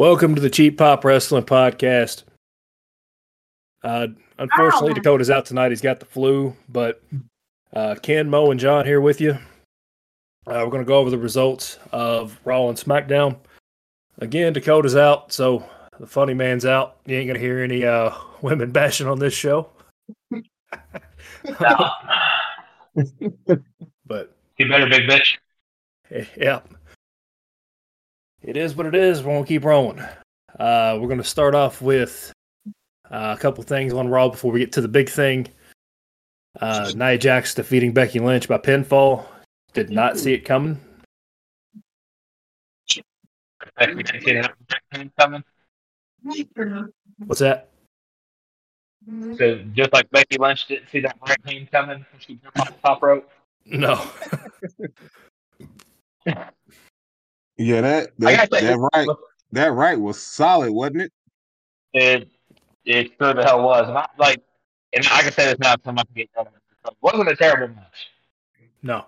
Welcome to the Cheap Pop Wrestling Podcast. Uh, unfortunately, Dakota's out tonight. He's got the flu, but uh, Ken, Mo, and John here with you. Uh, we're going to go over the results of Raw and SmackDown. Again, Dakota's out, so the funny man's out. You ain't going to hear any uh, women bashing on this show. but You better, big bitch. yeah, it is what it is. We're going to keep rolling. Uh, we're going to start off with uh, a couple things on Raw before we get to the big thing. Uh, Nia Jax defeating Becky Lynch by pinfall. Did not see it coming. Didn't see that right coming. What's that? So just like Becky Lynch didn't see that right hand coming when she jumped off the top rope. No. Yeah, that I that, that right that right was solid, wasn't it? It it sure the hell was. And I, like, and I can say this now because I'm not gonna get done. It wasn't a terrible match. No.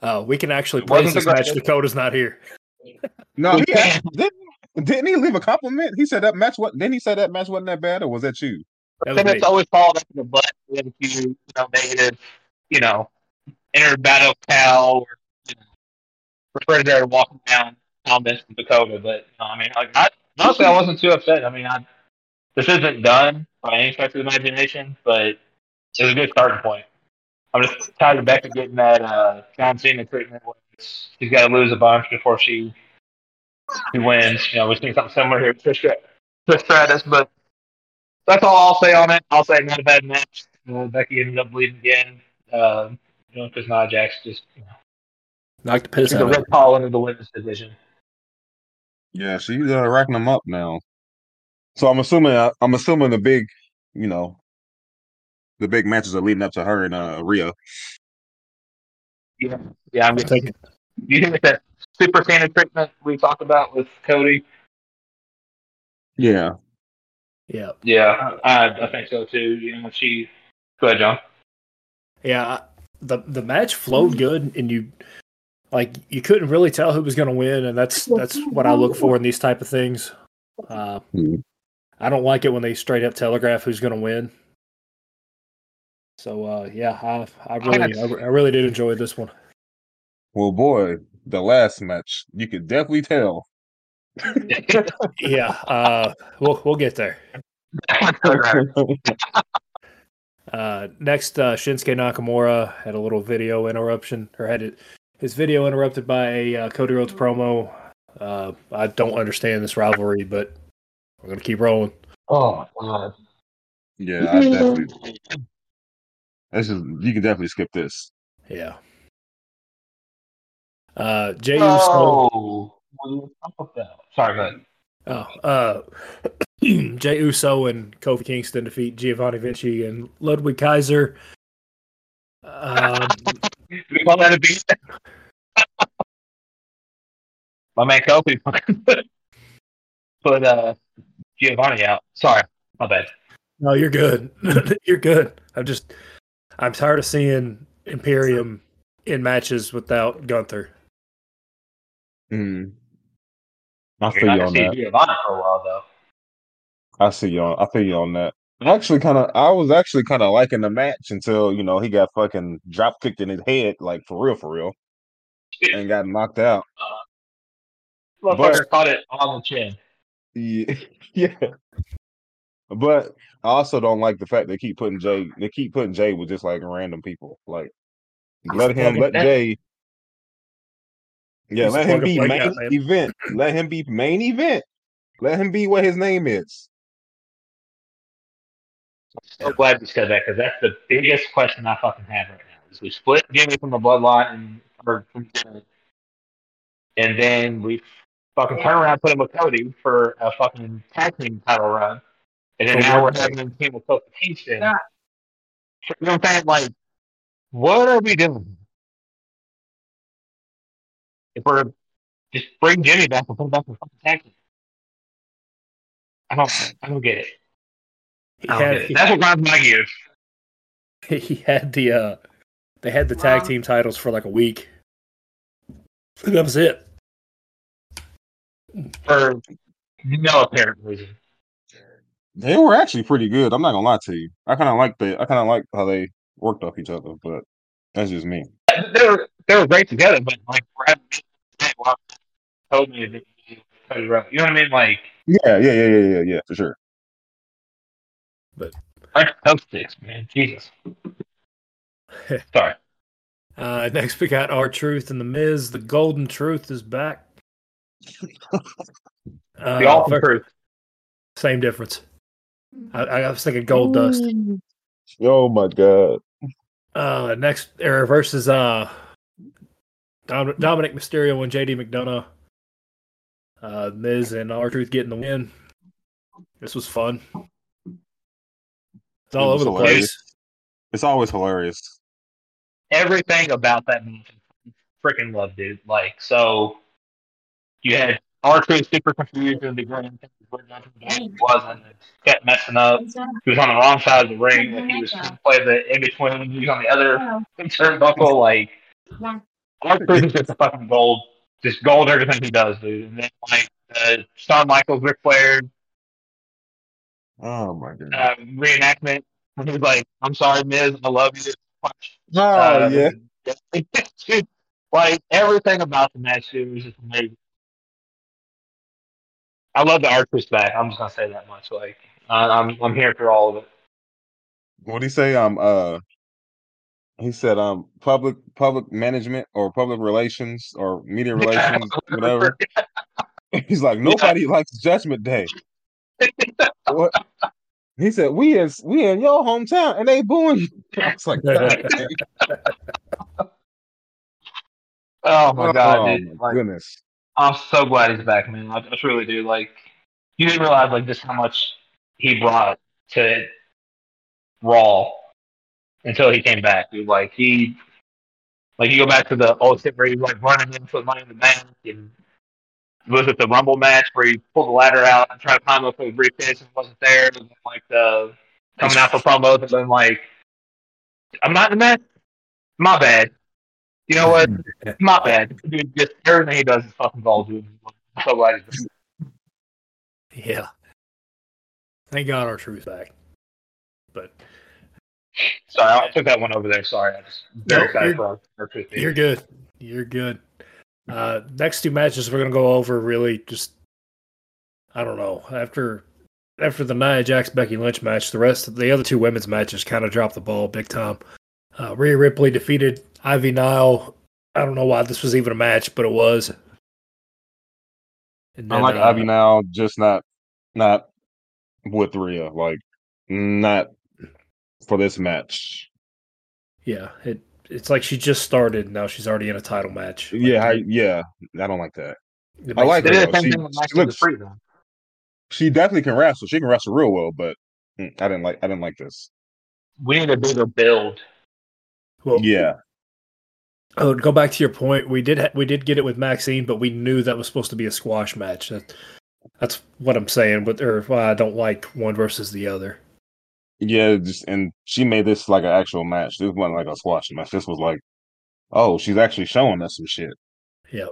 Uh, we can actually It praise wasn't this the match. Dakota's not here. No, he can't. didn't, didn't he leave a compliment? He said that match what didn't he said that match wasn't that bad or was that you? That was it's always followed up in the butt with a few, you know, negative, you know, inner battle cow or you know, refrigerator walking down comments from Dakota. But know, I mean, like, I, honestly, I wasn't too upset. I mean, I, this isn't done by any stretch of the imagination, but it was a good starting point. I'm just tired of Becca getting that uh, John Cena treatment. Where she's got to lose a bunch before she she wins. You know, we're seeing something similar here with Trish Trish Stratus, but that's all I'll say on it. I'll say not a bad match. Uh, Becky ended up bleeding again. Um, you know, because Nia Jax just you know, Knocked the piss took a out of red call into the women's division. Yeah, she's uh, racking them up now. So I'm assuming uh, I'm assuming the big, you know, the big matches are leading up to her and uh Rhea. Yeah, yeah. I'm it. just, Take it. you think that Super Cena treatment we talked about with Cody? Yeah. Yeah. Yeah, I, I think so too. You know, she. Go ahead, John. Yeah. The the match flowed good and you like you couldn't really tell who was gonna win, and that's that's what I look for in these type of things. Uh, Mhm. I don't like it when they straight up telegraph who's gonna win. So uh, yeah, I I really I, I really did enjoy this one. Well boy, the last match, you could definitely tell. Yeah, uh, we'll we'll get there. Uh, next, uh, Shinsuke Nakamura had a little video interruption, or had it, his video interrupted by a uh, Cody Rhodes promo. Uh, I don't understand this rivalry, but we're gonna keep rolling. oh my god. yeah, I definitely this is you can definitely skip this. Yeah. Uh, Jey Uso. Oh. Sorry, go ahead. Oh, uh, Jey Uso and Kofi Kingston defeat Giovanni Vinci and Ludwig Kaiser. Um, Do we call that a beat? My man Kofi put uh, Giovanni out. Sorry, my bad. no, you're good. you're good. I'm just, I'm tired of seeing Imperium in matches without Gunther. Mm. I You're feel you gonna on see that. Giovanni for a while though. I see you on I feel you on that. I actually kind of I was actually kind of liking the match until you know he got fucking drop kicked in his head like for real for real and got knocked out. Motherfucker caught it on the chin. Yeah, yeah. But I also don't like the fact they keep putting Jay. They keep putting Jay with just like random people. Like let him let Jay. Yeah, He's let him be main man. event. Let him be main event. Let him be what his name is. So glad you said that because that's the biggest question I fucking have right now. Is we split Jimmy from the bloodline and or from Jimmy, and then we fucking turn around and put him with Cody for a fucking tag team title run, and then For now we're having him team with Kofi Kingston. You know what I'm saying? Like, what are we doing? If we're just bring Jimmy back and put him back in fucking tag team. I don't, I don't get it. He I had, get it. That's what grinds my gears. he, he had the, uh, they had the tag team titles for like a week. That was it. for no apparent reason. They were actually pretty good. I'm not gonna lie to you. I kind of like the. I kind of like how they worked off each other, but that's just me. They were they were great together, but like we're having well, told me that you know what I mean? Like Yeah, yeah, yeah, yeah, yeah, yeah, for sure. Like those sticks, man. Jesus. Sorry. Uh, next, we got R Truth and the Miz. The Golden Truth is back. Uh, The awesome fir- truth. same difference. I, I was thinking Goldust. Oh my god. Uh, next era versus uh Dom- Dominic Mysterio and JD McDonagh. Uh, Miz and R Truth getting the win. This was fun. It's all It over the hilarious. place. It's always hilarious. Everything about that match, freaking love, dude. Like so, you had R Truth super confused and the grand he wasn't. and Kept messing up. He was on the wrong side of the ring. Like he was trying to play the in between. He was on the other turnbuckle. Like R Truth is just fucking gold, just gold everything he does, dude. And then like uh, Shawn Michaels, Ric Flair Oh my god. uh, reenactment when he was like, "I'm sorry, Miz, I love you." Oh Uh, yeah. dude, like everything about the match, dude, was just amazing. I love the artist back. I'm just gonna say that much. Like uh, I'm, I'm here for all of it. What do he say? Um uh he said um public public management or public relations or media relations, whatever. He's like, nobody likes Judgment Day. What? He said, "We is we in your hometown, and they booing you." I was like, God. Oh my god, oh, dude! my Like, goodness. I'm so glad he's back, man. I, I truly do. Like, you didn't realize like just how much he brought to Raw until he came back, dude. Like he, like you go back to the old shit where he was like running in for Money in the Bank, and was it the Rumble match where he pulled the ladder out and tried to climb up with a briefcase and wasn't there, and then, like the coming out for promos and then like, I'm not in the match. My bad. You know what? My bad. Dude, just everything he does is fucking dude. I'm so glad he's Yeah. Thank God R Truth's back. But Sorry, I took that one over there. Sorry, I just very Nope, excited for our, our truth. You're good. You're good. Uh, next two matches we're gonna go over really just I don't know after after the Nia Jax Becky Lynch match, the rest of the other two women's matches kind of dropped the ball big time. Uh, Rhea Ripley defeated Ivy Nile. I don't know why this was even a match, but it was. And I like uh, Ivy now, just not not with Rhea, like not for this match. Yeah, it it's like she just started. Now she's already in a title match. Like, Yeah, I, yeah, I don't like that. I like me- It is her, the though. same She- she Max with the looks- free. She definitely can wrestle. She can wrestle real well, but mm, I didn't like. I didn't like this. We need a bigger build. well, Yeah, Oh, to go back to your point, we did ha- we did get it with Maxine, but we knew that was supposed to be a squash match. That, that's what I'm saying. But or why I don't like one versus the other. Yeah, just and she made this like an actual match. This wasn't like a squash match. This was like, oh, she's actually showing us some shit. Yep.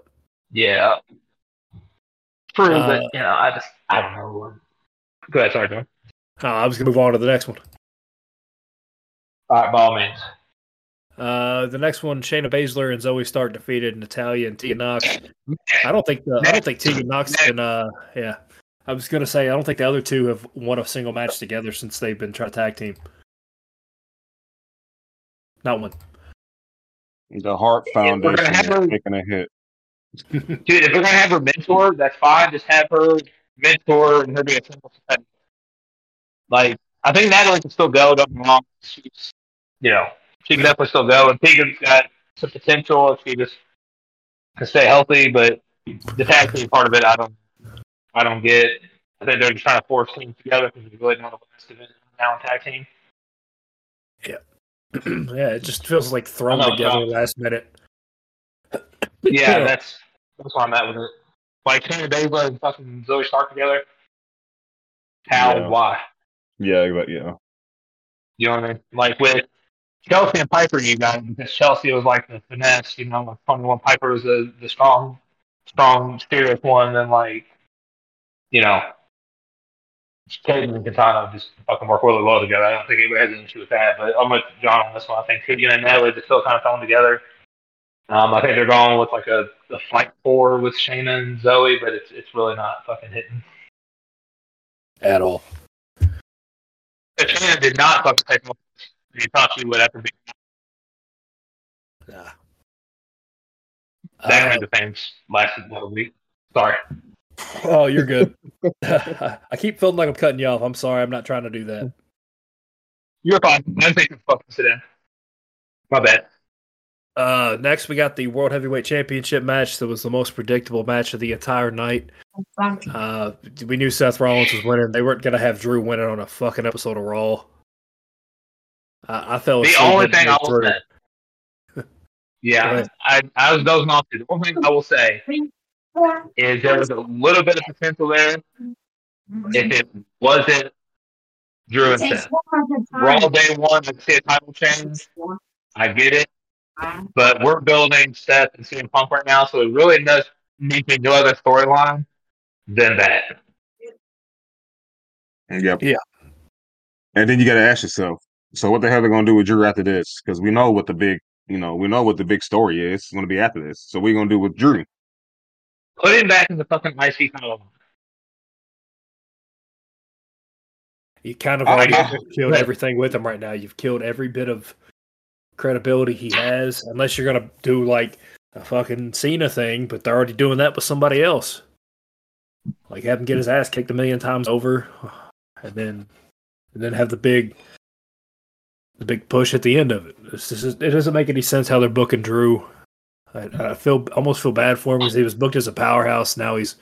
Yeah. True, Uh, but you know, I just I don't know. Go ahead, sorry, John. Uh, I was gonna move on to the next one. All right, by all means. Uh, the next one, Shayna Baszler and Zoey Stark defeated Natalya and Tia Knox. I don't think the, I don't think Tegan Nox can. Uh, yeah, I was gonna say I don't think the other two have won a single match together since they've been trying to tag team. Not one. The Heart we're Foundation have is her- taking a hit. Dude, if we're gonna have her mentor, that's fine. Just have her mentor and her be a single competitor. Like, I think Natalie can still go. Don't get me wrong. She's, you know, she can definitely still go. And Tegan's got some potential if she just can stay healthy. But the tag team part of it, I don't, I don't get. I think they're just trying to force teams together because we really don't know what's division now in tag team. yeah, yeah, it just feels like thrown know, together Tom. last minute. Yeah, that's that's where I'm at with it. Like Shayna Baszler and fucking Zoey Stark together. How? Yeah. Why? Yeah, but yeah, You know what I mean? Like with Chelsea and Piper, you got because Chelsea was like the finesse, you know, like Twenty One Piper was the the strong, strong, serious one. And like, you know, Kayden and Katana just fucking work really well together. I don't think anybody has an issue with that. But I'm with John on this one. I think Tegan and Natalie just still kind of thrown together. Um, I think they're going with like a, a fight four with Shayna and Zoey, but it's it's really not fucking hitting. At all. If Shayna did not fucking take more, you thought she would after being Nah. that Uh, kind of things lasted about a week. Sorry. Oh, you're good. I keep feeling like I'm cutting you off. I'm sorry. I'm not trying to do that. You're fine. I think you fucking sit down. My bad. Uh, next, we got the World Heavyweight Championship match. That was the most predictable match of the entire night. Uh, we knew Seth Rollins was winning. They weren't gonna have Drew winning on a fucking episode of Raw. I, I fell The only thing I will say. Yeah, Go. I, I was dozing off. too. The only thing I will say is there was a little bit of potential there if it wasn't Drew and Seth. Raw day one, I see a title change. I get it, but we're building Seth and CM Punk right now, so it really does need to no other storyline than that. Yep. Yeah. And then you got to ask yourself, so what the hell are they going to do with Drew after this? Because we know what the big, you know, we know what the big story is. It's going to be after this. So we're going to do with Drew? Put him back in the fucking IC title. You kind of already I- killed Right. everything with him right now. You've killed every bit of credibility he has, unless you're gonna do like a fucking Cena thing, but they're already doing that with somebody else. Like have him get his ass kicked a million times over, and then and then have the big the big push at the end of it. It's just, it doesn't make any sense how they're booking Drew. I, I feel almost feel bad for him because he was booked as a powerhouse. Now he's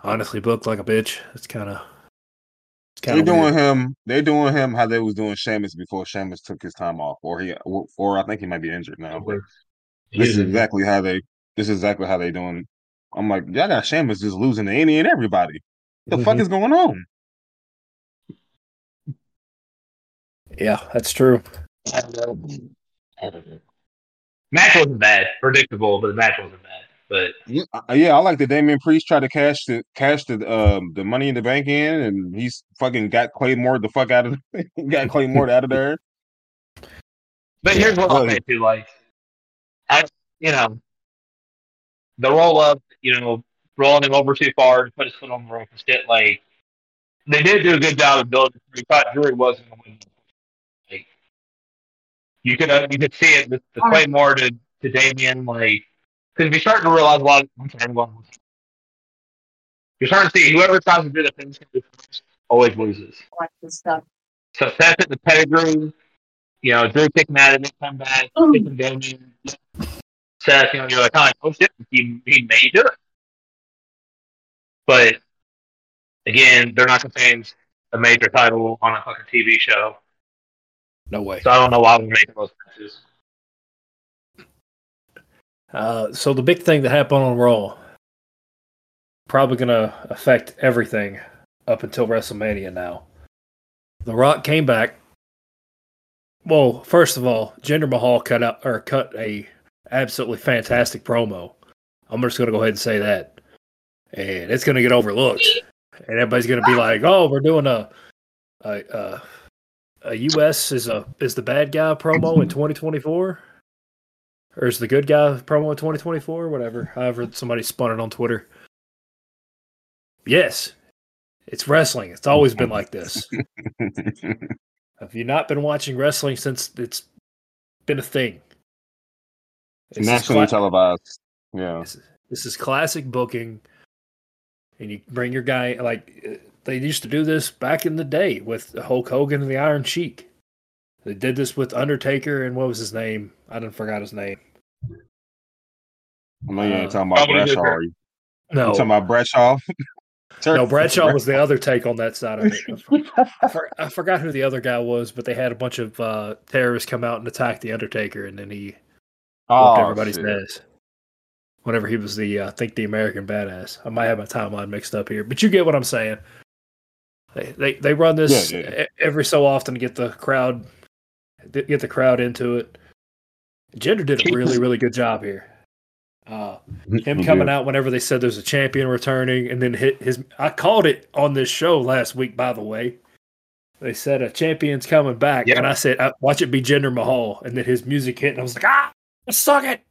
honestly booked like a bitch. It's kind of They're of doing him. They're doing him how they was doing Sheamus before Sheamus took his time off, or he, or I think he might be injured now. But this is exactly how they. This is exactly how they doing. I'm like, y'all got Sheamus just losing to any and everybody. The fuck Mhm. is going on? Yeah, that's true. Match wasn't bad. Predictable, but the match wasn't bad. But Yeah, yeah, I like that Damian Priest tried to cash the cash the um the money in the bank in, and he's fucking got Claymore the fuck out of got Claymore out of there. but here's what I'll say too, like I you know the roll up, you know, rolling him over too far to put his foot on the rope and shit, like they did do a good job of building we thought Drury wasn't gonna win. Like you could uh, you could see it the Claymore to, to Damian, like because you're starting to realize a lot of I'm sorry, I'm going- you're starting to see whoever tries to do the things always loses. So Seth at the pedigree, you know, Drew kicking out of it, come back, kicking Damian. Seth, you know, you're like, oh, oh shit, he, he may do it. But again, they're not going to change a major title on a fucking TV show. No way. So I don't know why we're making those matches. Uh, so the big thing that happened on Raw probably going to affect everything up until WrestleMania. Now, The Rock came back. Well, first of all, Jinder Mahal cut out or cut a absolutely fantastic promo. I'm just going to go ahead and say that, and it's going to get overlooked, and everybody's going to be like, "Oh, we're doing a a a, a U.S. is a is the bad guy promo in 2024." or is the good guy promo in 2024 whatever however somebody spun it on twitter yes it's wrestling it's always been like this have you not been watching wrestling since it's been a thing is Nationally cla- televised. Yeah. this, this is classic booking and you bring your guy like uh, they used to do this back in the day with hulk hogan and the iron sheik they did this with undertaker and what was his name i didn't forgot his name I know you ain't Uh, talking about probably Bradshaw. Are you? no You talking about Bradshaw? No, Bradshaw was the other take on that side of it. I, for, I forgot who the other guy was, but they had a bunch of uh, terrorists come out and attack the Undertaker, and then he whooped Oh, everybody's shit. ass. Whenever he was the, uh, I think the American Badass. I might have my timeline mixed up here, but you get what I'm saying. They they, they run this Yeah, yeah. e- every so often to get the crowd get the crowd into it. Jinder did a really really good job here. Uh, him coming out whenever they said there's a champion returning, and then hit his. I called it on this show last week, by the way. They said a champion's coming back, Yeah. and I said, I, "Watch it be Jinder Mahal," and then his music hit, and I was like, "Ah, suck it!"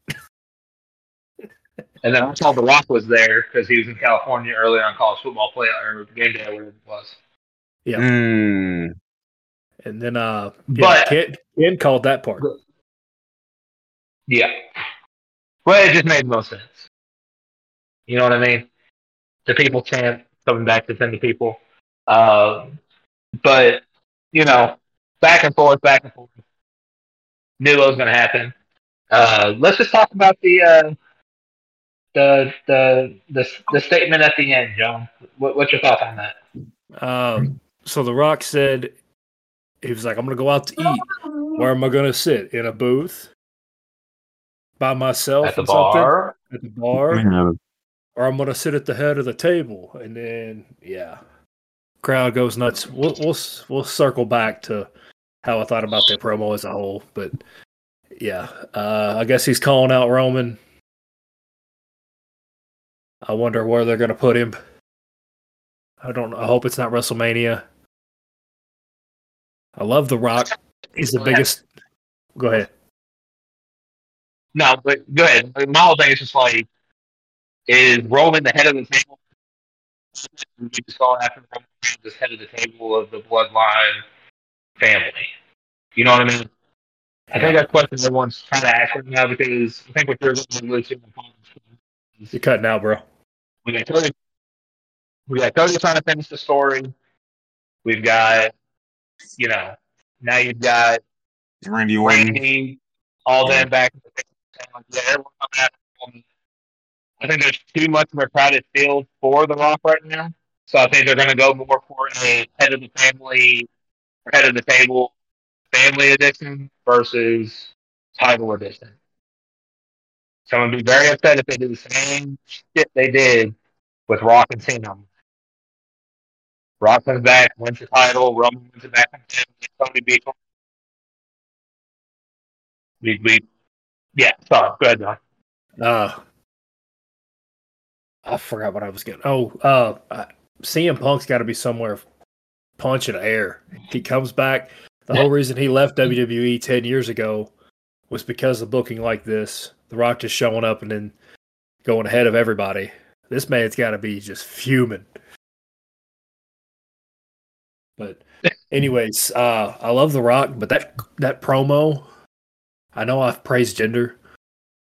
And then I saw The Rock was there because he was in California earlier on college football play or the game day, whatever it was. Yeah. Mm. And then, uh, yeah, But- Ken, Ken called that part. Yeah. Well, it just made no sense. You know what I mean? The people chant coming back to send the people. Um, but, you know, back and forth, back and forth. Knew what was going to happen. Uh, let's just talk about the, uh, the, the, the, the statement at the end, John. What, what's your thoughts on that? Um, so The Rock said he was like, "I'm gonna go out to eat. Where am I gonna sit? In a booth by myself At the bar? At the bar, or I'm gonna sit at the head of the table?" And then, yeah, crowd goes nuts. We'll we'll we'll circle back to how I thought about that promo as a whole, but yeah, uh, I guess he's calling out Roman. I wonder where they're gonna put him. I don't. I hope it's not WrestleMania. I love The Rock. He's the biggest. Go ahead. No, but go ahead. My whole thing is just like, is Roman the head of the table? We just going after Roman Reigns head of the table of the bloodline family. You know what I mean? I think that's what everyone's trying to ask right now because I think what you're looking to You're cutting out, bro. we got Cody. We got Cody trying to finish the story. We've got, you know, now you've got Randy Orton. All them back. in the town. Yeah, everyone coming. I think there's too much of a crowded field for The Rock right now. So I think they're going to go more for a head of the family, or head of the table family edition versus title edition. So I'm going to be very upset if they do the same shit they did with Rock and Cena. Rock comes back, wins the title, Roman wins it back him, Tony beats him. We, we, yeah, sorry, go ahead, John. Uh, I forgot what I was getting. Oh, uh, uh, CM Punk's got to be somewhere punching air. He comes back. The whole reason he left WWE 10 years ago was because of booking like this. The Rock just showing up and then going ahead of everybody. This man's got to be just fuming. But, anyways, uh, I love The Rock, but that that promo, I know I've praised Jinder,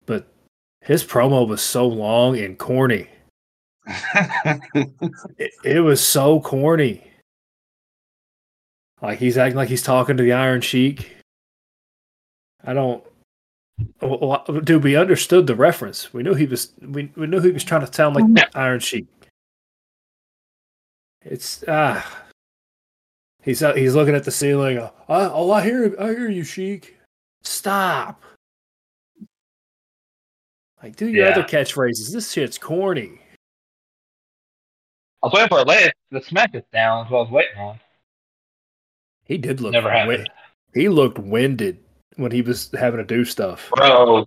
but his promo was so long and corny. It, it was so corny. Like he's acting like he's talking to the Iron Sheik. I don't. Well, well, Dude, we understood the reference. We knew he was. We, we knew he was trying to sound like Iron Sheik. It's ah. He's uh, he's looking at the ceiling. Uh, oh, I hear I hear you, Sheik. Stop. Like, do your Yeah. other catchphrases. This shit's corny. I was waiting for a late, the smack is down, is what I was waiting on. He did look Never wi- happened. He looked winded when he was having to do stuff. Bro,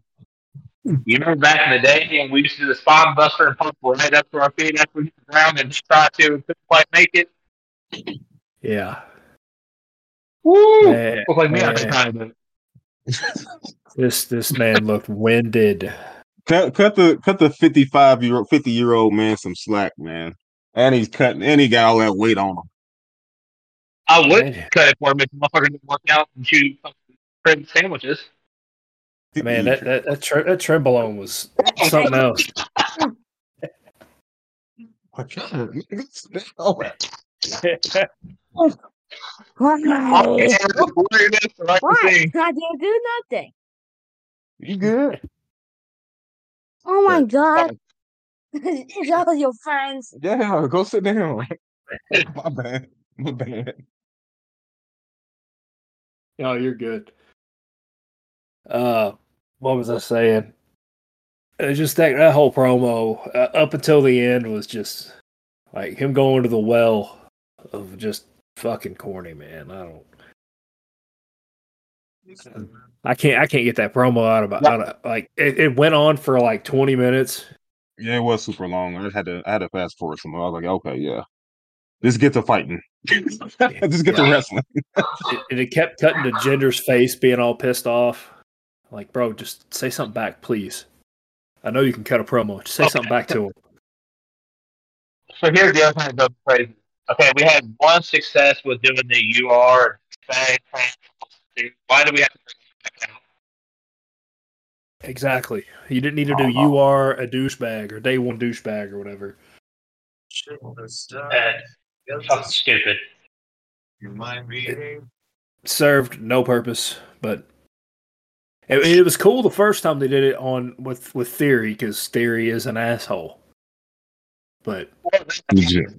you remember back in the day when we used to do the spine buster and pump right up to our feet after we hit the ground and just try to couldn't quite make it? Yeah. Woo! Man, Looked like me at the time. This this man looked winded. cut, cut the cut the fifty five year old fifty year old man some slack, man. And he's cutting, and he got all that weight on him. I would Man. cut it for him if the motherfucker didn't work out and shoot bread sandwiches. Man, that that that, tre- that Trenbolone was something else. oh, Oh, Why? yeah, weirdness, I like Why? I didn't do nothing. you good? Oh my But- god. it's all your friends. Yeah, go sit down. My bad. My bad. Oh, you're good. Uh, what was I saying? It's just that that whole promo uh, up until the end was just like him going to the well of just fucking corny, man. I don't. I can't I can't get that promo out of, out of like it, it went on for like 20 minutes. Yeah, it was super long. I just had to I had to fast forward some. I was like, okay, yeah. Let's get to fighting. Just get to wrestling. It, and it kept cutting to Jinder's face being all pissed off. Like, bro, just say something back, please. I know you can cut a promo. Just say something back to him. So here's the other thing that's crazy. Okay, we had one success with doing the UR. Bang, bang. Why do we have to bring it back out? Exactly. You didn't need to do oh, you are a douchebag or day one douchebag or whatever. That's fucking stupid. served no purpose, but it, it was cool the first time they did it on with with Theory because Theory is an asshole. But Legit.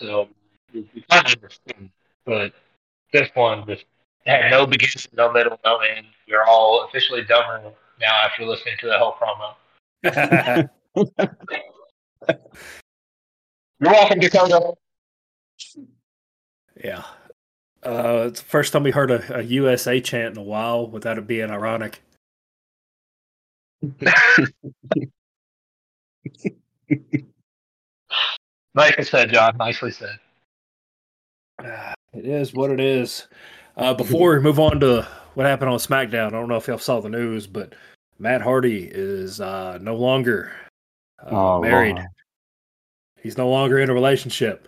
So we we kind of understand, but this one just had no beginning, no middle, no end. We're all officially dumber now after listening to the whole promo. You're welcome, Dakota. yeah, uh, it's the first time we heard a, a USA chant in a while without it being ironic. Nicely said, John. Nicely said. It is what it is. Uh, before we move on to what happened on SmackDown, I don't know if y'all saw the news, but Matt Hardy is uh, no longer uh, Oh, married. Lord. He's no longer in a relationship.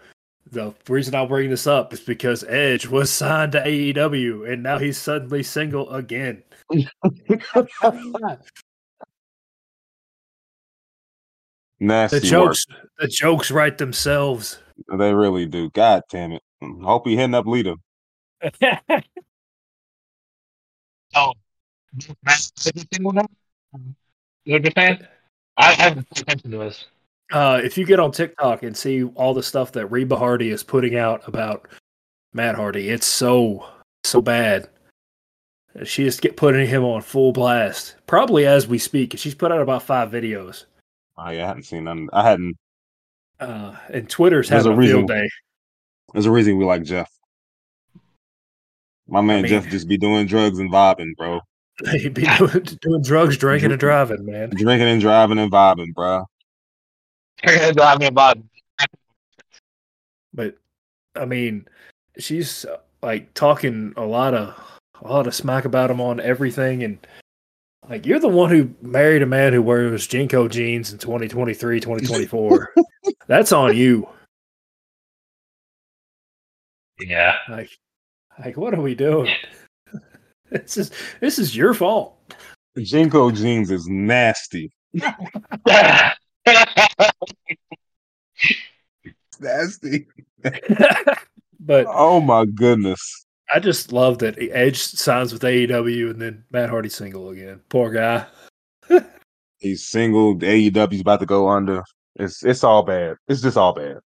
The reason I'll bring this up is because Edge was signed to AEW and now he's suddenly single again. Nasty The jokes, the jokes write themselves. They really do. God damn it. Hope he hitting up Lita. Oh, Matt, is he single now? You're a fan? I haven't paid attention to this. Uh, if you get on TikTok and see all the stuff that Reby Hardy is putting out about Matt Hardy, it's so so bad. She is get putting him on full blast, probably as we speak. She's put out about five videos, Oh yeah, I hadn't seen none. I hadn't. uh, and Twitter's There's having a a field day. There's a reason we like Jeff. My man mean- Jeff just be doing drugs and vibing, bro. He'd be doing, doing drugs, drinking, and driving, man. Drinking and driving and vibing, bro. You're gonna drive me about But I mean, she's uh, like talking a lot of a lot of smack about him on everything, and like you're the one who married a man who wears JNCO jeans in 2023, 2024. That's on you. Yeah. Like, like what are we doing? this is this is your fault. JNCO jeans is nasty. Nasty. but Oh my goodness. I just love that Edge signs with AEW and then Matt Hardy single again. Poor guy. He's single. AEW's about to go under. It's it's all bad. It's just all bad.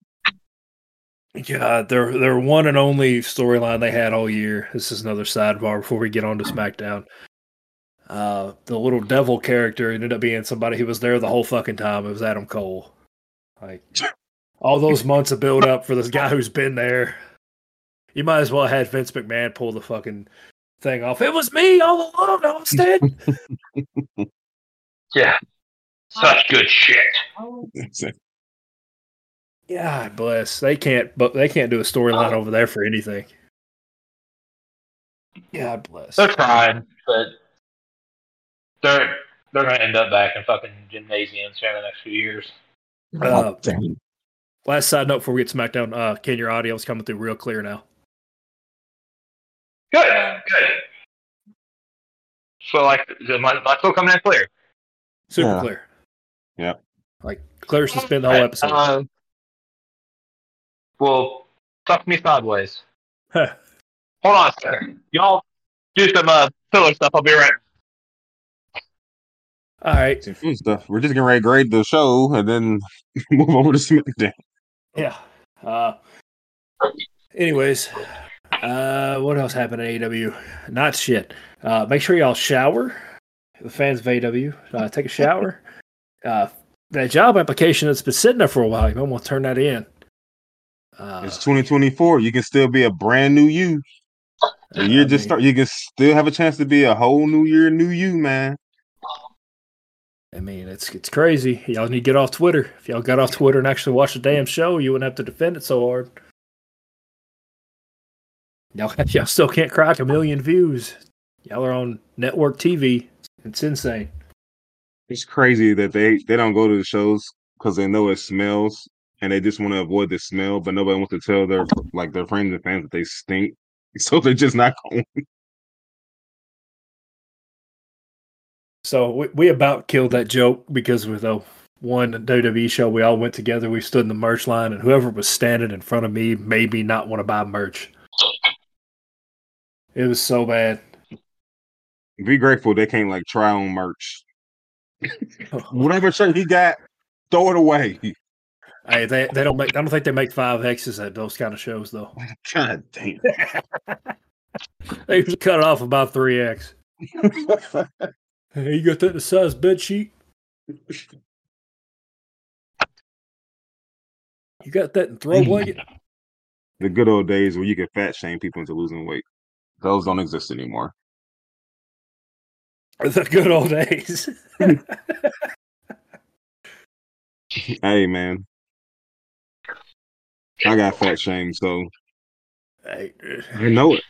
Yeah, their their one and only storyline they had all year. This is another sidebar before we get on to SmackDown. Uh, the little devil character ended up being somebody who was there the whole fucking time. It was Adam Cole. Like all those months of build up for this guy who's been there. You might as well have had Vince McMahon pull the fucking thing off. It was me all along, Austin. yeah. Such good shit. God bless. They can't, but they can't do a storyline over there for anything. God bless. They're trying, but they're they're gonna end up back in fucking gymnasiums here in the next few years. Uh, Dang. last side note before we get to SmackDown, uh, Ken, your audio is coming through real clear now. Good, good. So like, am I, am I still coming in clear? Super Yeah. clear. Yeah. Like clear as it's been the whole episode. Uh, well, suck me sideways. Hold on a second. Y'all do some uh, filler stuff. I'll be right. All right. Some food stuff. We're just getting ready to grade the show and then move over to SmackDown. Yeah. Uh, anyways, uh, what else happened at AEW? Not shit. Uh, make sure y'all shower. The fans of AEW, uh, take a shower. uh, that job application that's been sitting there for a while, you might want to turn that in. Uh, It's 2024. You can still be a brand new you. The year I just mean- start. You can still have a chance to be a whole new year, new you, man. I mean, it's it's crazy. Y'all need to get off Twitter. If y'all got off Twitter and actually watched the damn show, you wouldn't have to defend it so hard. Y'all, y'all still can't crack a million views. Y'all are on network TV. It's insane. It's crazy that they they don't go to the shows because they know it smells and they just want to avoid the smell, but nobody wants to tell their like their friends and fans that they stink. So they're just not going. So we, we about killed that joke because with the one WWE show, we all went together. We stood in the merch line, and whoever was standing in front of me made me not want to buy merch. It was so bad. Be grateful they can't like try on merch. Whatever shirt he got, throw it away. Hey, they they don't make. I don't think they make five X's at those kind of shows though. God damn. They just cut it off about three X. Hey, you got that the size bed sheet? You got that in throw blanket? the good old days where you could fat shame people into losing weight. Those don't exist anymore. the good old days. Hey man. I got fat shame, so I know it.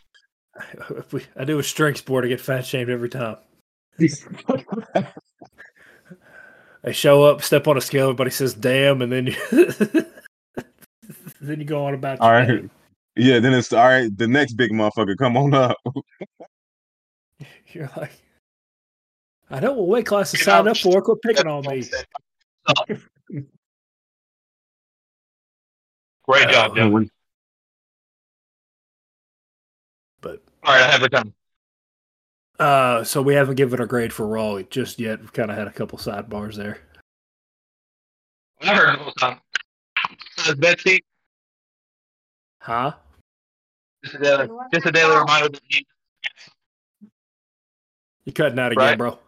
if we, I do a strength sport, I get fat shamed every time. I show up, step on a scale, everybody says "damn," and then you, then you go on about. All your right. Yeah, then it's all right. The next big motherfucker, come on up. You're like, I don't know what weight class to sign up for. Quit picking on me. Great job, Uh, Jim. But All right, I have it done. uh, so we haven't given a grade for Raw just yet. We've kind of had a couple sidebars there. I heard it was um, uh, Betsy. Huh? Just a daily, just a daily reminder that you, You cutting out again, Right. bro?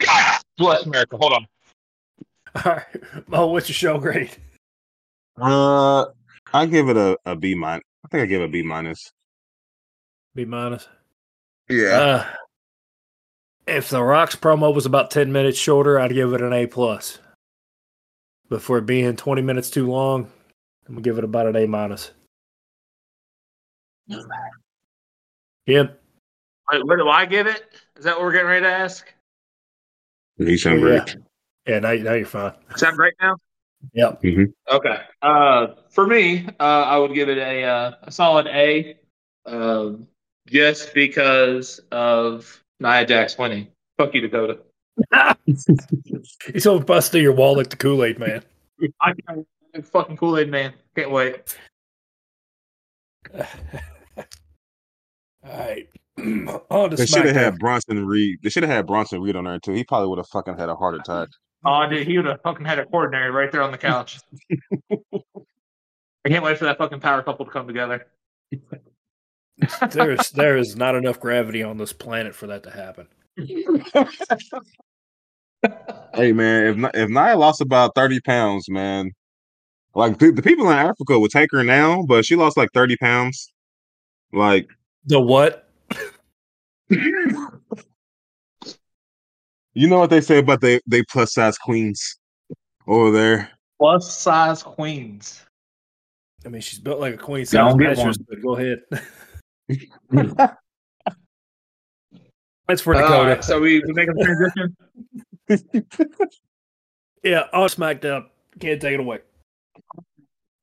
God bless America. Hold on. All right. Mo, what's your show grade? Uh, I give it a, a B minus. I think I give it a B minus. B minus. Yeah. Uh, if the Rocks promo was about ten minutes shorter, I'd give it an A plus. But for it being twenty minutes too long, I'm gonna give it about an A minus. Yeah, Wait, what do I give it? Is that what we're getting ready to ask? He sound yeah, great. yeah. Now, now you're fine. Sound great now? Yep. Okay. Uh, for me, uh, I would give it a uh, a solid A, um, just because of Nia Jax winning. Fuck you, Dakota. He's so busted your wall like the Kool Aid man. I can't fucking Kool Aid man. Can't wait. All right. On They should have had Bronson Reed. They should have had Bronson Reed on there too. He probably would have fucking had a heart attack. Oh, dude, he would have fucking had a coordinator right there on the couch. I can't wait for that fucking power couple to come together. There's there is not enough gravity on this planet for that to happen. Hey man, if if Nia lost about thirty pounds, man, like the, the people in Africa would take her now, but she lost like thirty pounds. Like, The what? you know what they say about they they plus size queens over there. Plus size queens. I mean, she's built like a queen Don't get mattress, one. but go ahead. That's for All Dakota. right, so we, we making the transition. yeah, all smacked up. Can't take it away.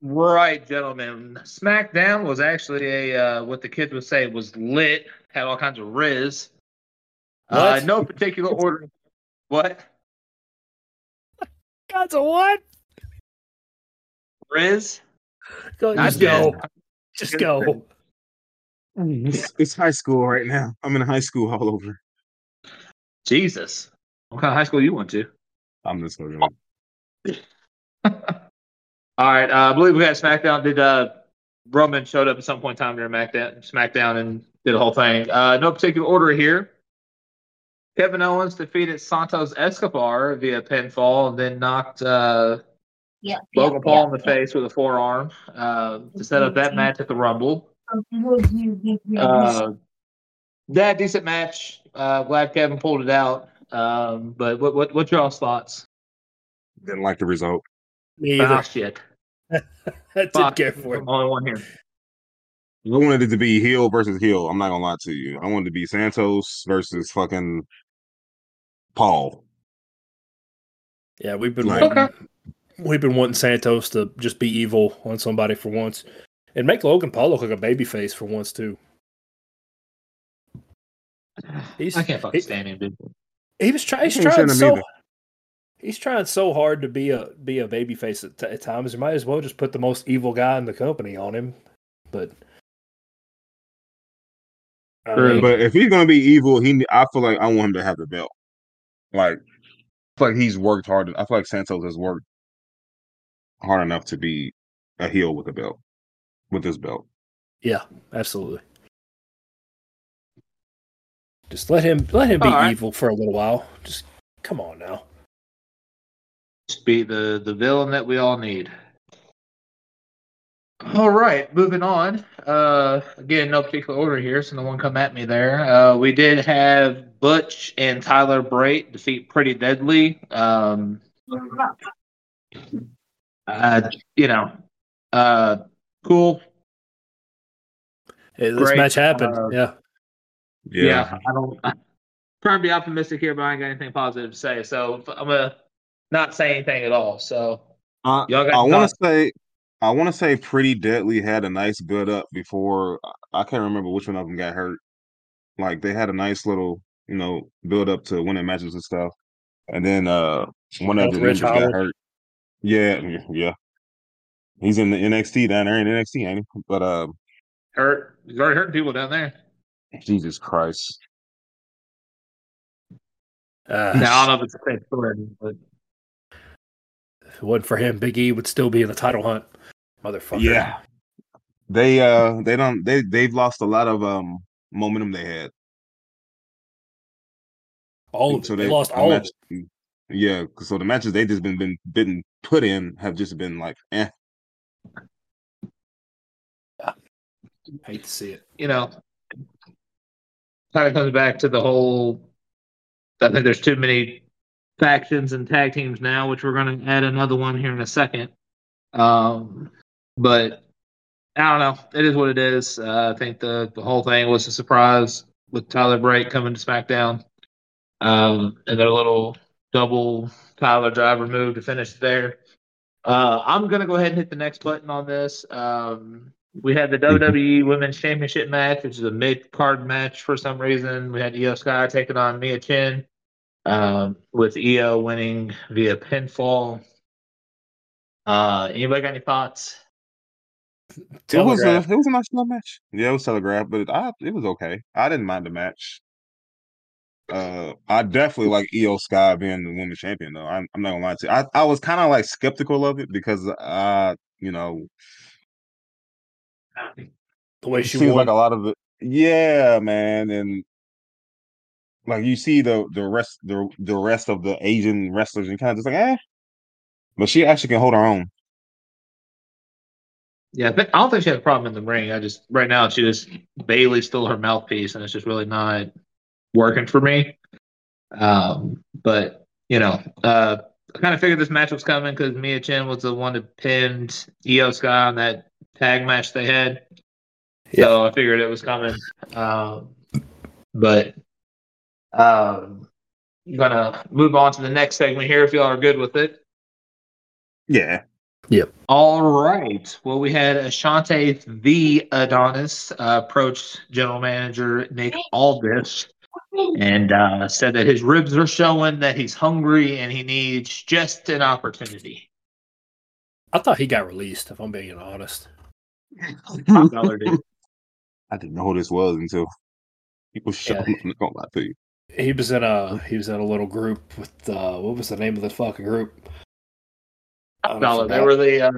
Right, gentlemen. SmackDown was actually a uh, what the kids would say was lit. Had all kinds of riz. Uh, no particular order. What That's a what? riz? Go, just go. Just go. It's, it's high school right now. I'm in high school all over. Jesus, what kind of high school you went to? I'm just looking. all right, uh, I believe we had SmackDown. Did uh, Roman showed up at some point in time during SmackDown, SmackDown and did the whole thing. Uh, no particular order here. Kevin Owens defeated Santos Escobar via pinfall and then knocked uh, Yeah. Logan Paul in the face with a forearm uh, to set up that match at the Rumble. Uh, that decent match. Uh, glad Kevin pulled it out. Um, but what what what's y'all's thoughts? Didn't like the result. Me Ah, either. shit. I did Fuck. care for it. Only one here. I wanted it to be heel versus heel. I'm not gonna lie to you. I wanted to be Santos versus fucking Paul. Yeah, we've been Like- wanting, Okay. we've been wanting Santos to just be evil on somebody for once, and make Logan Paul look like a baby face for once too. He's I can't fucking he, stand him, dude. he was trying. He's I can't trying so. either. He's trying so hard to be a be a baby face at, t- at times. You might as well just put the most evil guy in the company on him. But I mean, But if he's gonna be evil, he I feel like I want him to have the belt. Like, I feel like he's worked hard. I feel like Santos has worked hard enough to be a heel with a belt, with this belt. yeah, absolutely. Just let him let him be All right. evil for a little while. Just come on now. Just be the the villain that we all need. All right, moving on. Uh, again, no particular order here, so no one come at me there. Uh, we did have Butch and Tyler Bate defeat Pretty Deadly. Um, uh, you know, uh, cool. Hey, this Great. match happened. Uh, yeah. Yeah, I don't. I'm trying to be optimistic here, but I ain't got anything positive to say. So I'm gonna not say anything at all. So I, Y'all got I want to say, I want to say, Pretty Deadly had a nice build up before. I can't remember which one of them got hurt. Like they had a nice little, you know, build up to winning matches and stuff, and then uh one of the Rich got hurt. Yeah, yeah. He's in the NXT down there in NXT, ain't he? But uh, hurt. He's already hurting people down there. Jesus Christ. Uh, Now I don't know if it's the same story, but If it wasn't for him, Big E would still be in the title hunt. Motherfucker. Yeah. They uh they don't they they've lost a lot of um momentum they had. All of it. So they, they lost the all of it. Yeah, so the matches they just been been been put in have just been like eh. Hate to see it. you know, kind of comes back to the whole. I think there's too many factions and tag teams now, which we're going to add another one here in a second. Um, but I don't know. It is what it is. Uh, I think the the whole thing was a surprise with Tyler Bate coming to SmackDown, um, and their little double Tyler driver move to finish there. Uh, I'm gonna go ahead and hit the next button on this. Um, we had the WWE Women's Championship match, which is a mid card match for some reason. We had Iyo Sky taking on Michin, um, with Iyo winning via pinfall. Uh, anybody got any thoughts? It was a it was a nice little match. Yeah, it was telegraphed, but I it was okay. I didn't mind the match. Uh, I definitely like Iyo Sky being the women's champion though. I'm, I'm not gonna lie to you. I, I was kind of like skeptical of it because uh, you know, the way she seems won. like a lot of it. Yeah, man, and like you see the the rest the the rest of the Asian wrestlers and kind of just like eh, but she actually can hold her own. Yeah, I I don't think she had a problem in the ring. I just right now she just Bayley's still her mouthpiece, and it's just really not working for me. Um, but you know, uh, I kind of figured this match was coming because Michin was the one that pinned Iyo Sky on that tag match they had. So I figured it was coming. Um, but um, I'm gonna move on to the next segment here if y'all are good with it. Yeah, Yep. All right. Well, we had Ashante the Adonis uh, approach general manager Nick Aldis and uh, said that his ribs are showing, that he's hungry, and he needs just an opportunity. I thought he got released, if I'm being honest. Top dollar dude. I didn't know who this was until people showed Yeah. up. I'm not to you. He was in a he was in a little group with uh what was the name of the fucking group? I Top dollar. They were the. Uh,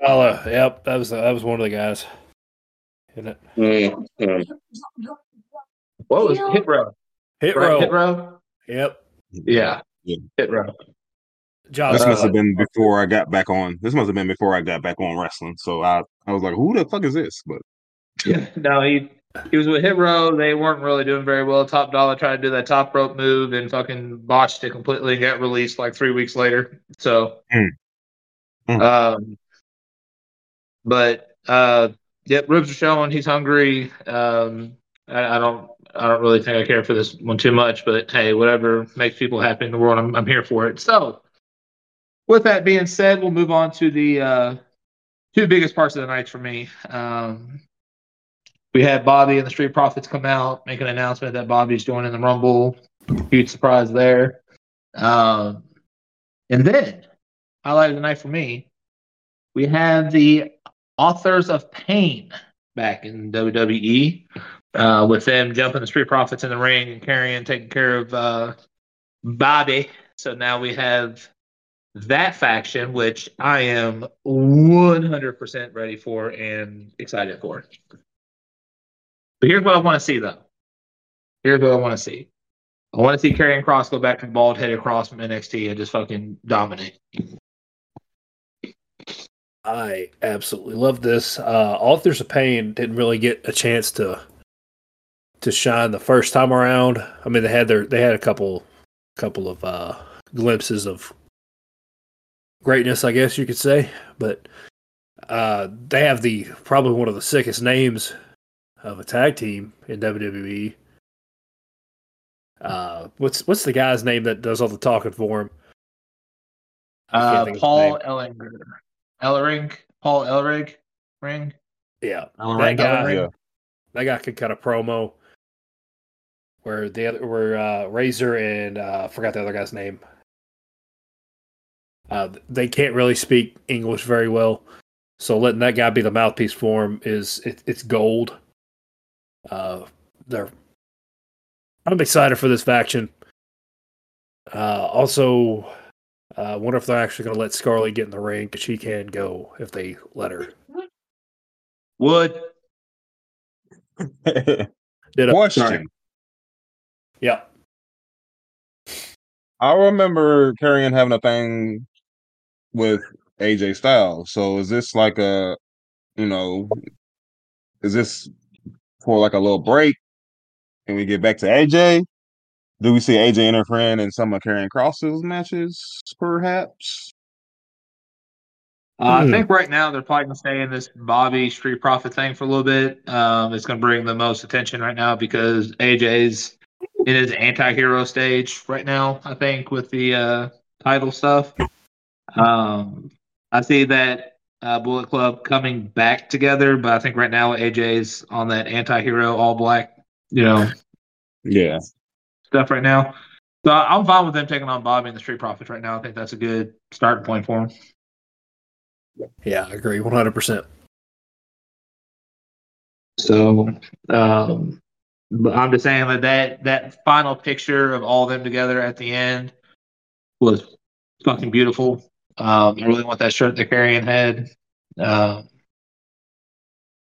Oh, yep, that was that was one of the guys. Isn't it? what was? Hit Row? Hit Right? row. Hit Row? Yep. Yeah. Yeah. Hit Row. Josh This must have been before I got back on. This must have been before I got back on wrestling. So I, I was like, who the fuck is this? But yeah. no, he he was with Hit Row. They weren't really doing very well. Top Dollar tried to do that top rope move and fucking botched it completely and got released like three weeks later. So, Mm. Mm. um, but uh, yep, ribs are showing. He's hungry. Um, I, I don't. I don't really think I care for this one too much, but hey, whatever makes people happy in the world, I'm, I'm here for it. So, with that being said, we'll move on to the uh, two biggest parts of the night for me. Um, we had Bobby and the Street Profits come out, make an announcement that Bobby's joining the Rumble. Huge surprise there. Um, and then, highlight of the night for me, we have the Authors of Pain back in WWE, uh, with them jumping the Street Profits in the ring and carrying, taking care of uh, Bobby. So now we have that faction, which I am 100% ready for and excited for. But here's what I want to see, though. Here's what I want to see. I want to see Karrion Kross go back to bald headed Kross from NXT and just fucking dominate. I absolutely love this. Uh, Authors of Pain didn't really get a chance to to shine the first time around. I mean, they had their they had a couple couple of uh, glimpses of greatness, I guess you could say, but uh, they have the probably one of the sickest names of a tag team in WWE. Uh, what's what's the guy's name that does all the talking for him? Uh, think of his Paul name. Ellinger. Ellering? Paul Elrig? Ring? Yeah, Ellering, that guy. Ellering? That guy could cut a promo where the other where uh, Rezar and uh, forgot the other guy's name. Uh, they can't really speak English very well, so letting that guy be the mouthpiece for him is it, it's gold. Uh, they're I'm excited for this faction. Uh, also, I uh, wonder if they're actually going to let Scarlett get in the ring because she can go if they let her. Wood. Did a, Question. yeah. I remember Karrion having a thing with AJ Styles. So is this like a, you know, is this for like a little break? Can we get back to AJ? Do we see AJ interfering in some of Karrion Kross's matches, perhaps? Uh, Hmm. I think right now they're probably going to stay in this Bobby Street Profit thing for a little bit. Um, it's going to bring the most attention right now because AJ's in his anti-hero stage right now. I think with the uh, title stuff. Um, I see that uh, Bullet Club coming back together, but I think right now AJ's on that anti-hero, all black, you know, Yeah. stuff right now. So I'm fine with them taking on Bobby and the Street Profits right now. I think that's a good starting point for them. Yeah, I agree 100%. So, um, but I'm just saying that, that that final picture of all of them together at the end was fucking beautiful. Um, I really want that shirt that Karrion had. Um,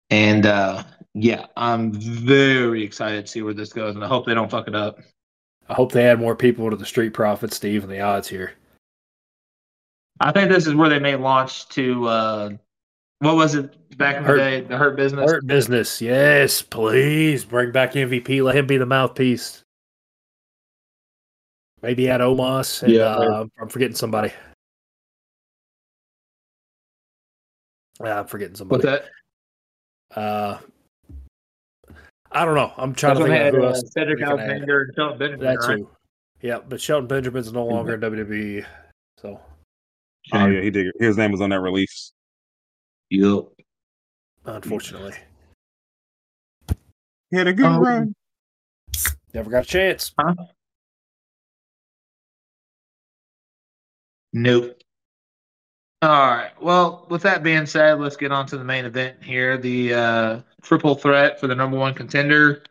and uh, yeah, I'm very excited to see where this goes, and I hope they don't fuck it up. I hope they add more people to the Street Profits to even the odds here. I think this is where they may launch to uh, what was it back in the Hurt- day? The Hurt Business. Hurt business. Yes, please bring back MVP. Let him be the mouthpiece. Maybe add Omos. And, Yeah. uh, I'm forgetting somebody. Yeah, I'm forgetting What's somebody. that? Uh, I don't know. I'm trying That's to think they of had who uh, else. Cedric we can add. Alexander and Shelton Benjamin, That's right? who. Yeah, but Shelton Benjamin's no longer in WWE. So Oh yeah, he did. His name was on that release. Yep. unfortunately, He had a good Oh. run. never got a chance. Nope. All right. Well, with that being said, let's get on to the main event here. The uh, triple threat for the number one contender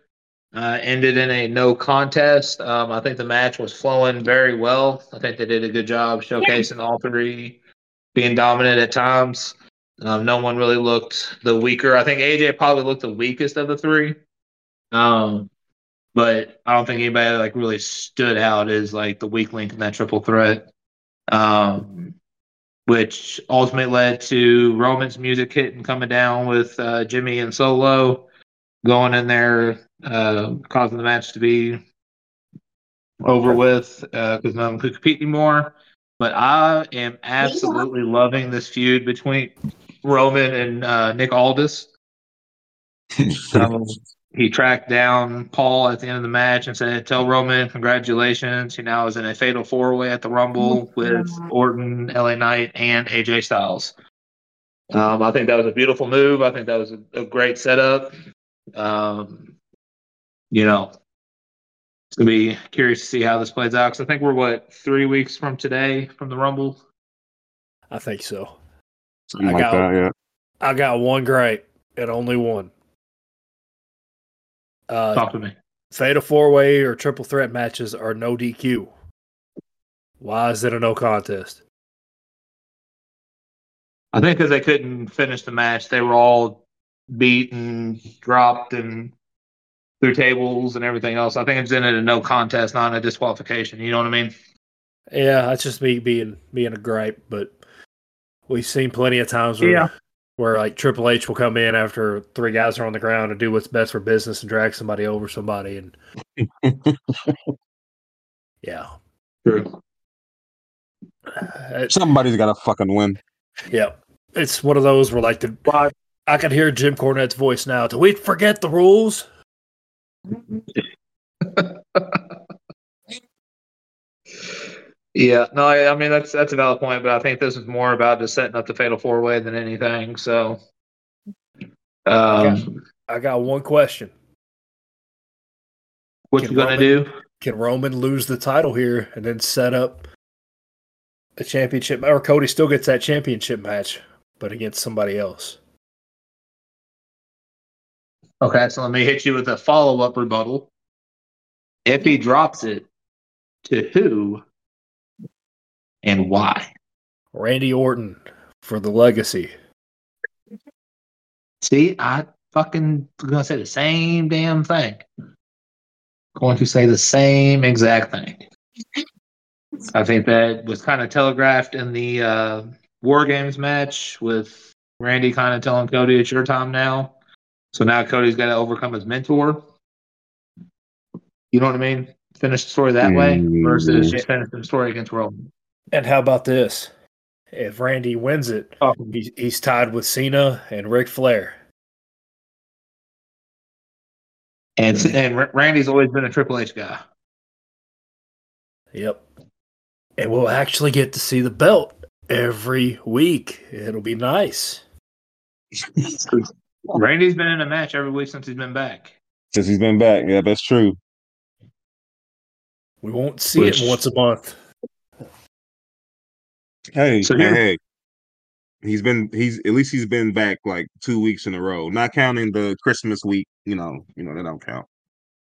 uh, ended in a no contest. Um, I think the match was flowing very well. I think they did a good job showcasing all three being dominant at times. Um, no one really looked the weaker. I think AJ probably looked the weakest of the three. Um, but I don't think anybody like really stood out as like the weak link in that triple threat um, which ultimately led to Roman's music hitting coming down with uh, Jimmy and Solo. going in there, uh, causing the match to be over with because none of them could compete anymore. But I am absolutely loving this feud between Roman and uh, Nick Aldis. So he tracked down Paul at the end of the match and said, "Tell Roman congratulations. He now is in a fatal four way at the Rumble with Orton, LA Knight, and AJ Styles." Um, I think that was a beautiful move. I think that was a, a great setup. Um, you know, it's gonna be curious to see how this plays out because I think we're what three weeks from today from the Rumble. I think so. Something I like got- that, yeah. I got one gripe and only one. Uh, Talk to me. fatal four way or triple threat matches are no DQ. Why is it a no contest? I think because they couldn't finish the match, they were all beaten, dropped and through tables and everything else. I think it's in it a no contest, not a disqualification. You know what I mean? Yeah, that's just me being being a gripe, but we've seen plenty of times where Yeah. Where like Triple H will come in after three guys are on the ground and do what's best for business and drag somebody over somebody and yeah. True. Uh, Somebody's got to fucking win. yeah. It's one of those where like the But I can hear Jim Cornette's voice now. Do we forget the rules? yeah, no, I, I mean that's that's a valid point, but I think this is more about just setting up the fatal four way than anything. So, um, I got one question. what Can you gonna Roman- do? Can Roman lose the title here and then set up a championship or Cody still gets that championship match, but against somebody else? Okay, so let me hit you with a follow up rebuttal. If he drops it, to who and why? Randy Orton for the legacy. See, I fucking gonna say the same damn thing. Going to say the same exact thing. I think that was kind of telegraphed in the uh, War Games match with Randy kind of telling Cody, "It's your time now." So now Cody's got to overcome his mentor. You know what I mean? Finish the story that way Mm. versus just finish the story against Roman. And how about this? If Randy wins it, Oh. he's, he's tied with Cena and Ric Flair. And and Randy's always been a Triple H guy. Yep. And we'll actually get to see the belt every week. It'll be nice. Randy's been in a match every week since he's been back. Since he's been back. Yeah, that's true. We won't see Which- it once a month. Hey, So here- hey. He's been he's at least he's been back like two weeks in a row. Not counting the Christmas week, you know, you know, that don't count.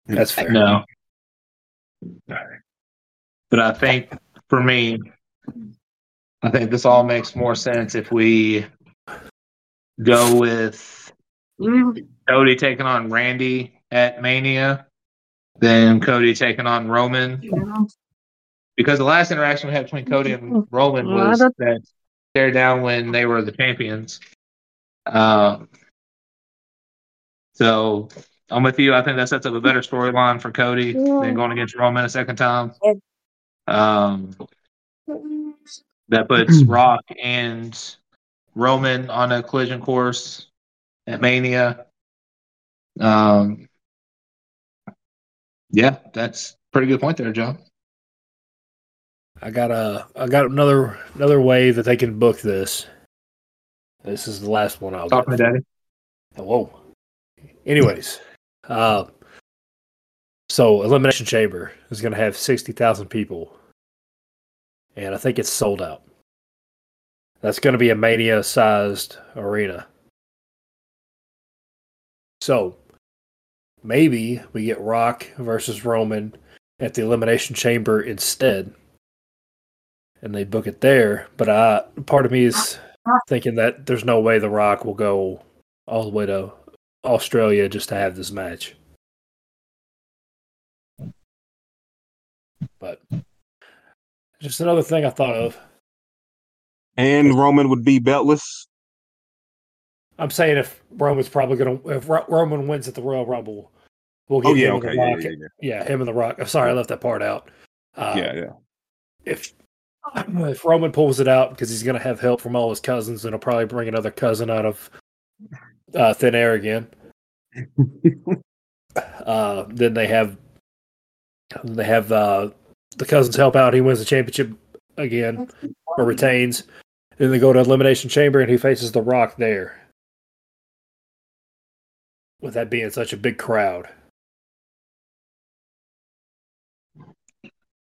That's fair. No. But I think for me, I think this all makes more sense if we go with Cody taking on Randy at Mania then Cody taking on Roman. Because the last interaction we had between Cody and Roman was that stare down when they were the champions. Um, so I'm with you. I think that sets up a better storyline for Cody than going against Roman a second time. Um, that puts Rock and Roman on a collision course at Mania. Um, yeah, that's pretty good point there, John. I got a I got another another way that they can book this. This is the last one I'll Talk to. Daddy. Whoa. Anyways, uh, so Elimination Chamber is going to have sixty thousand people, and I think it's sold out. That's going to be a mania-sized arena. So maybe we get Rock versus Roman at the Elimination Chamber instead, and they book it there. But I, part of me is thinking that there's no way The Rock will go all the way to Australia just to have this match. But just another thing I thought of. And Roman would be beltless. I'm saying if Roman's probably gonna if Ro- Roman wins at the Royal Rumble, we'll get Oh yeah, him and the yeah, Rock. yeah, Yeah, yeah, him and the Rock. I'm sorry, I left that part out. Uh, yeah, yeah. If if Roman pulls it out because he's gonna have help from all his cousins, and he'll probably bring another cousin out of uh, thin air again. uh, then they have they have uh, the cousins help out. He wins the championship again or retains. Then they go to elimination chamber and he faces the Rock there. With that being such a big crowd,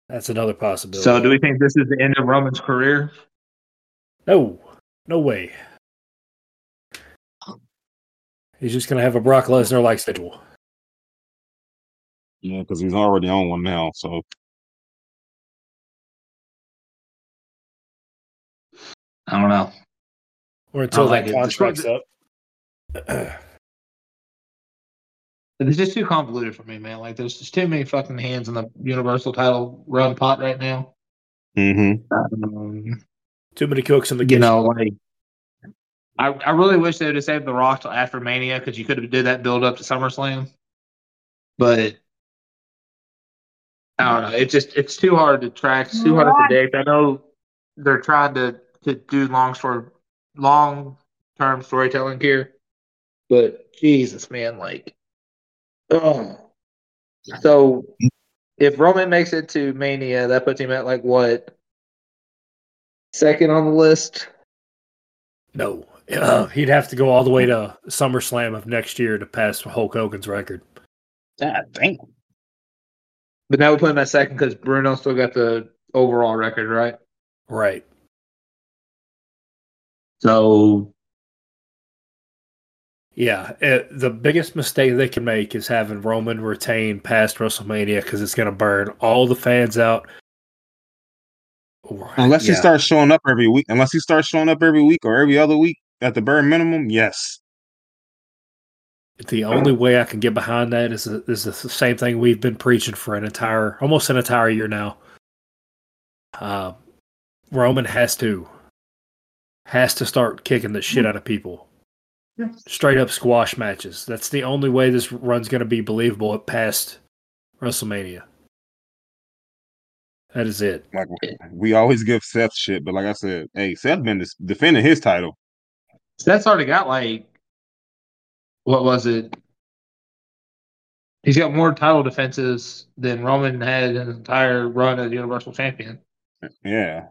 that's another possibility. So, do we think this is the end of Roman's career? No, no way. He's just gonna have a Brock Lesnar like schedule. Yeah, because he's already on one now. So I don't know. Or until like that it. contract's up. It's just too convoluted for me, man. Like, there's just too many fucking hands in the Universal title run pot right now. mm-hmm. Um, Too many cooks in the you kitchen. know, like, I, I really wish they would have saved The Rock till after Mania because you could have did that build up to SummerSlam. But I don't know. It's just it's too hard to track. It's too hard to predict. I know they're trying to to do long story, long term storytelling here, but Jesus, man, like, oh. So if Roman makes it to Mania, that puts him at like what second on the list? No, uh, he'd have to go all the way to SummerSlam of next year to pass Hulk Hogan's record. God damn. But now we put him at second because Bruno still got the overall record, right? Right. So Yeah. uh the biggest mistake they can make is having Roman retain past WrestleMania because it's going to burn all the fans out. Unless he yeah. starts showing up every week, unless he starts showing up every week or every other week at the bare minimum, yes. The only way I can get behind that is is the same thing we've been preaching for an entire, almost an entire year now. Uh, Roman has to has to start kicking the shit out of people. Straight up squash matches. That's the only way this run's going to be believable at past WrestleMania. That is it. Like we always give Seth shit, but like I said, hey, Seth been defending his title. Seth's already got like what was it? He's got more title defenses than Roman had in his entire run as Universal Champion. Yeah,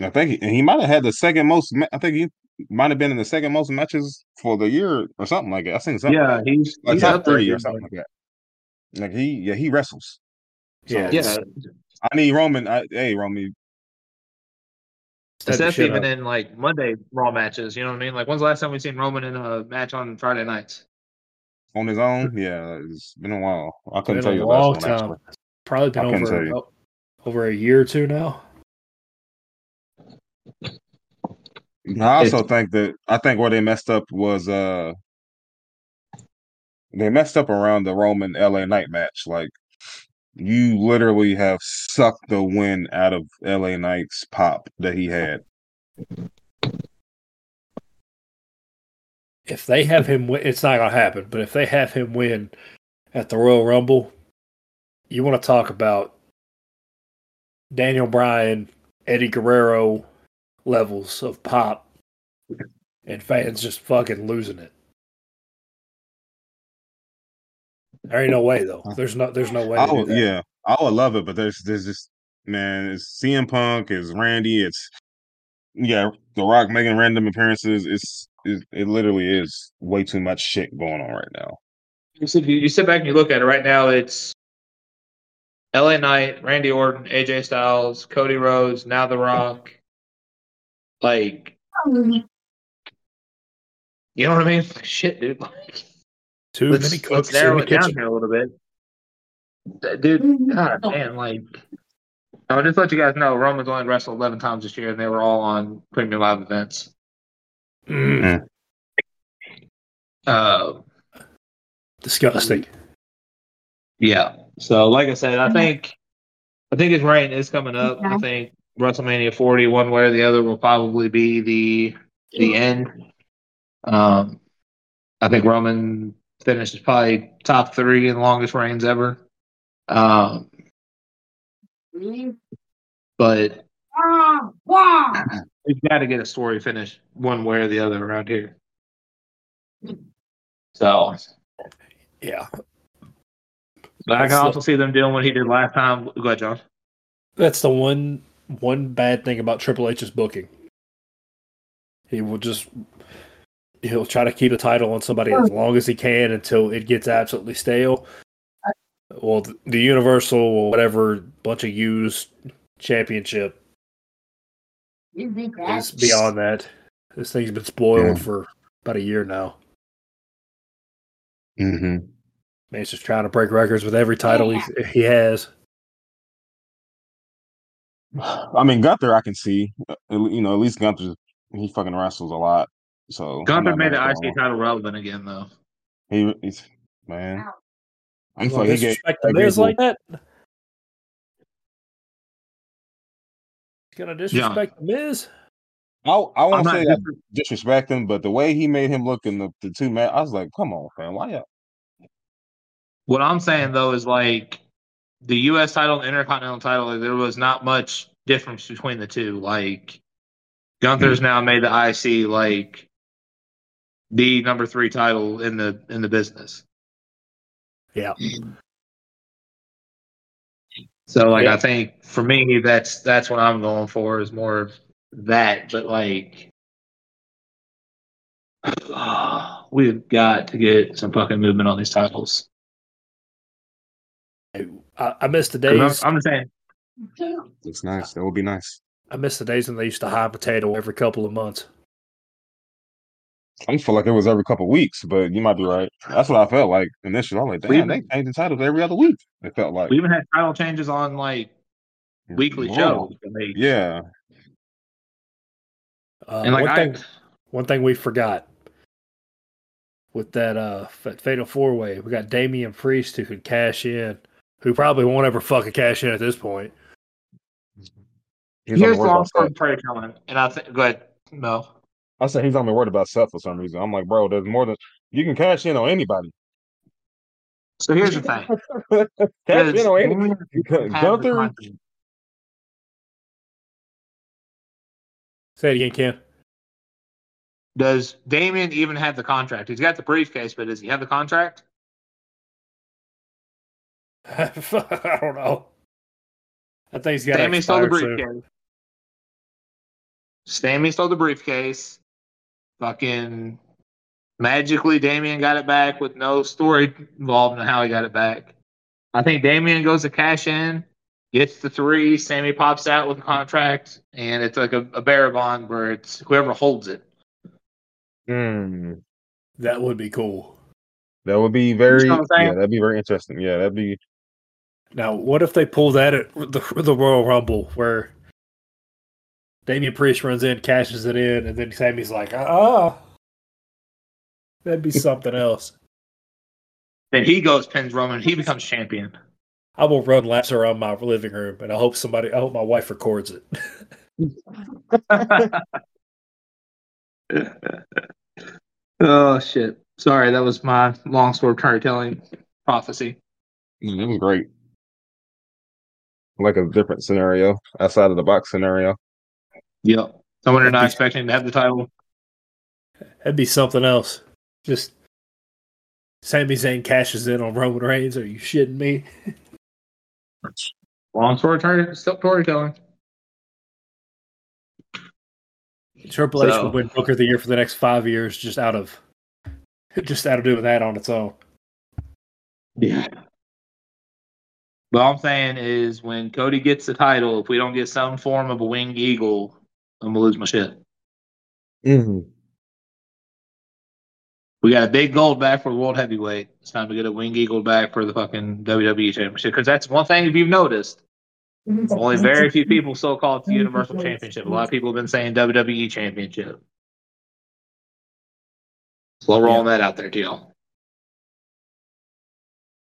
I think he, and he might have had the second most. I think he might have been in the second most matches for the year or something like that. I think something Yeah, he's, like he's top up there. three or something like that. Like he, yeah, he wrestles. So, Yeah, Yeah, I need Roman. I, hey, Roman, Step the even up. in like Monday Raw matches. You know what I mean? Like, when's the last time we've seen Roman in a match on Friday nights? on his own. Yeah, it's been a while. I couldn't Been tell a you the last long one time. actually. Probably been over tell you. o- over a year or two now. I also think that I think where they messed up was uh they messed up around the Roman LA Knight match. Like you literally have sucked the wind out of LA Knight's pop that he had. if they have him win, it's not going to happen. But if they have him win at the Royal Rumble, you want to talk about Daniel Bryan, Eddie Guerrero levels of pop, and fans just fucking losing it. There ain't no way though. There's no. There's no way. I To do would, yeah, I would love it, but there's there's just man, it's CM Punk, it's Randy, it's yeah, The Rock making random appearances. It's it, it literally is way too much shit going on right now. You sit, you sit back and you look at it right now. It's LA Knight, Randy Orton, AJ Styles, Cody Rhodes, now The Rock. Like, you know what I mean? Shit, dude. Like, Too let's, many let's narrow it down here a little bit. Dude, God, man, like, I'll just let you guys know Roman's only wrestled 11 times this year, and they were all on premium live events. Mm, Uh, disgusting. Yeah. So, like I said, I think I think his reign is coming up. I think WrestleMania 40, one way or the other, will probably be the the end. Um, I think Roman finished probably top three in longest reigns ever. Um, but we've got to get a story finished one way or the other around here. So Yeah, but I can also see them doing what he did last time. Go ahead, John. that's the one one bad thing about Triple H's booking. He will just he'll try to keep the title on somebody as long as he can until it gets absolutely stale. Well, the, the Universal or whatever bunch of used championship is beyond that. This thing's been spoiled Yeah. for about a year now. Mm-hmm. Man, he's just trying to break records with every title he, he has. I mean, Gunther, I can see. uh, You know, at least Gunther, he fucking wrestles a lot. So Gunther made the gonna IC go title relevant again, though. He, he's man. I'm You gonna. He gave, disrespect the Miz gave- like that? He's gonna disrespect the Miz? I, I won't not say that dis- disrespect him, but the way he made him look in the, the two man, I was like, come on, fam, why y'all? What I'm saying though is like the U.S. title and the Intercontinental title. Like, there was not much difference between the two. Like Gunther's hmm. now made the IC like the number three title in the in the business. Yeah. So like Yeah. I think for me that's that's what I'm going for is more of that. But like we've got to get some fucking movement on these titles. I, I miss the 'Cause I'm- days. I'm just saying It's nice. That would be nice. I miss the days when they used to high potato every couple of months. I feel like it was every couple of weeks, but you might be right. That's what I felt like initially. I'm like, We- damn, they changing titles every other week. It felt like we even had title changes on like weekly Whoa. shows. they- Yeah, Uh, And like one I, thing, one thing we forgot with that uh fatal four way, we got Damian Priest who could cash in, who probably won't ever fucking cash in at this point. he's only here's worried long about story Seth. prayer and I think go ahead, Mel. I said he's only worried about Seth for some reason. I'm like, bro, there's more than you can cash in on anybody. So here's the thing. cash in on anybody. Damian have Gunther. Say it again, Ken. Does Damian even have the contract? He's got the briefcase, but does he have the contract? I don't know. I think he's got Damian stole the expired soon. briefcase. Damian stole the briefcase. Fucking magically, Damian got it back with no story involved in how he got it back. I think Damian goes to cash in, gets the three. Sami pops out with a contract, and it's like a, a bearer bond where it's whoever holds it. Hmm, That would be cool. that would be very. know what I'm saying? Yeah, that'd be very interesting. Yeah, that'd be. Now, what if they pull that at the, the Royal Rumble where Damian Priest runs in, cashes it in, and then Sami's like, ah, that'd be something else. Then he goes pins Roman. He becomes champion. I will run laps around my living room, and I hope somebody, I hope my wife records it. oh shit! Sorry, that was my long sword storytelling prophecy. mm, It was great. Like a different scenario outside of the box scenario. Yep. Someone you're not expecting to have the title. That'd be something else. Just Sami Zayn cashes in on Roman Reigns. Are you shitting me? Long sword story- storytelling. Triple H So- would win Booker of the Year for the next five years, just out of just out of doing that on its own. Yeah. But all I'm saying is when Cody gets the title, if we don't get some form of a winged eagle, I'm gonna lose my shit. Mm-hmm. We got a big gold back for the world heavyweight. It's time to get a winged eagle back for the fucking WWE championship. Because that's one thing if you've noticed. Only very few people still call it the Universal Championship. A lot of people have been saying WWE Championship. Slow rolling that out there, TL.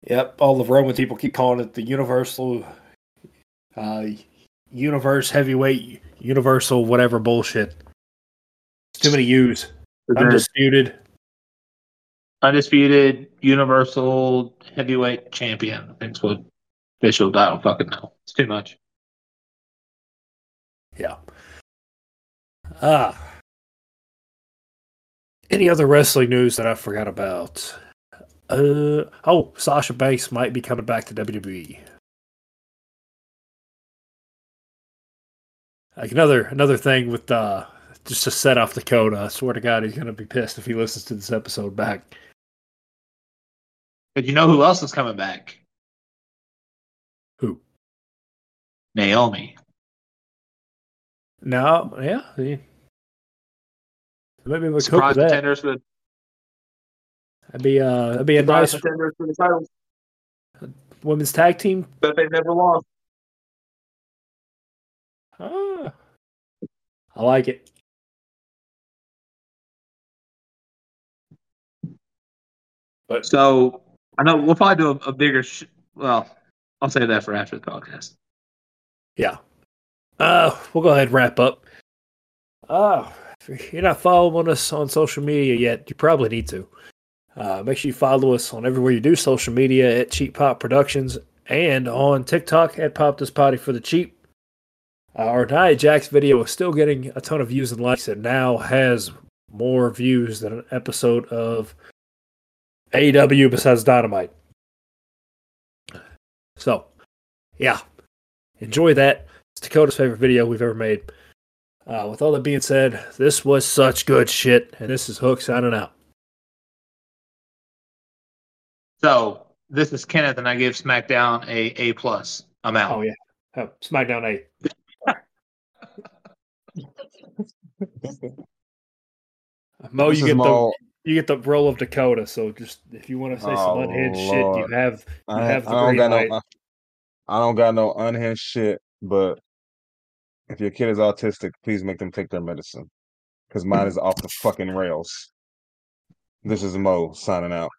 Yep, all the Roman people keep calling it the Universal, uh, Universe Heavyweight, Universal whatever bullshit. It's too many U's. Undisputed. undisputed Universal Heavyweight Champion. I think's what official. I don't fucking know. It's too much. Yeah. Ah. Any other wrestling news that I forgot about? Uh oh, Sasha Banks might be coming back to WWE. Like another another thing with uh just to set off Dakota. I swear to God, he's gonna be pissed if he listens to this episode back. But you know who else is coming back? Who? Naomi. No, yeah, maybe we with that. contenders for That'd be uh, that'd be a surprise nice contenders for the titles women's tag team. that they've never lost. Ah, I like it. But So I know we'll probably do a, a bigger. Sh- well, I'll say that for after the podcast. yeah, uh, we'll go ahead and wrap up. Uh, if you're not following us on social media yet, you probably need to. Uh, make sure you follow us on everywhere you do social media at Cheap Pop Productions and on TikTok at Pop This Potty for the Cheap. Uh, our Nia Jax video is still getting a ton of views and likes. It now has more views than an episode of AEW besides Dynamite. So, yeah, enjoy that. It's Dakota's favorite video we've ever made. Uh, with all that being said, this was such good shit, and this is Hook signing out. So this is Kenneth, and I give SmackDown a A plus. I'm out. Oh yeah, oh, SmackDown A. Moe, This you get Moe. the you get the role of Dakota. So just if you want to say oh, some Oh, unhinged Lord. shit, you have you I, have I don't got light. no. I don't got no unhinged shit. But if your kid is autistic, please make them take their medicine, because mine is off the fucking rails. This is Moe signing out.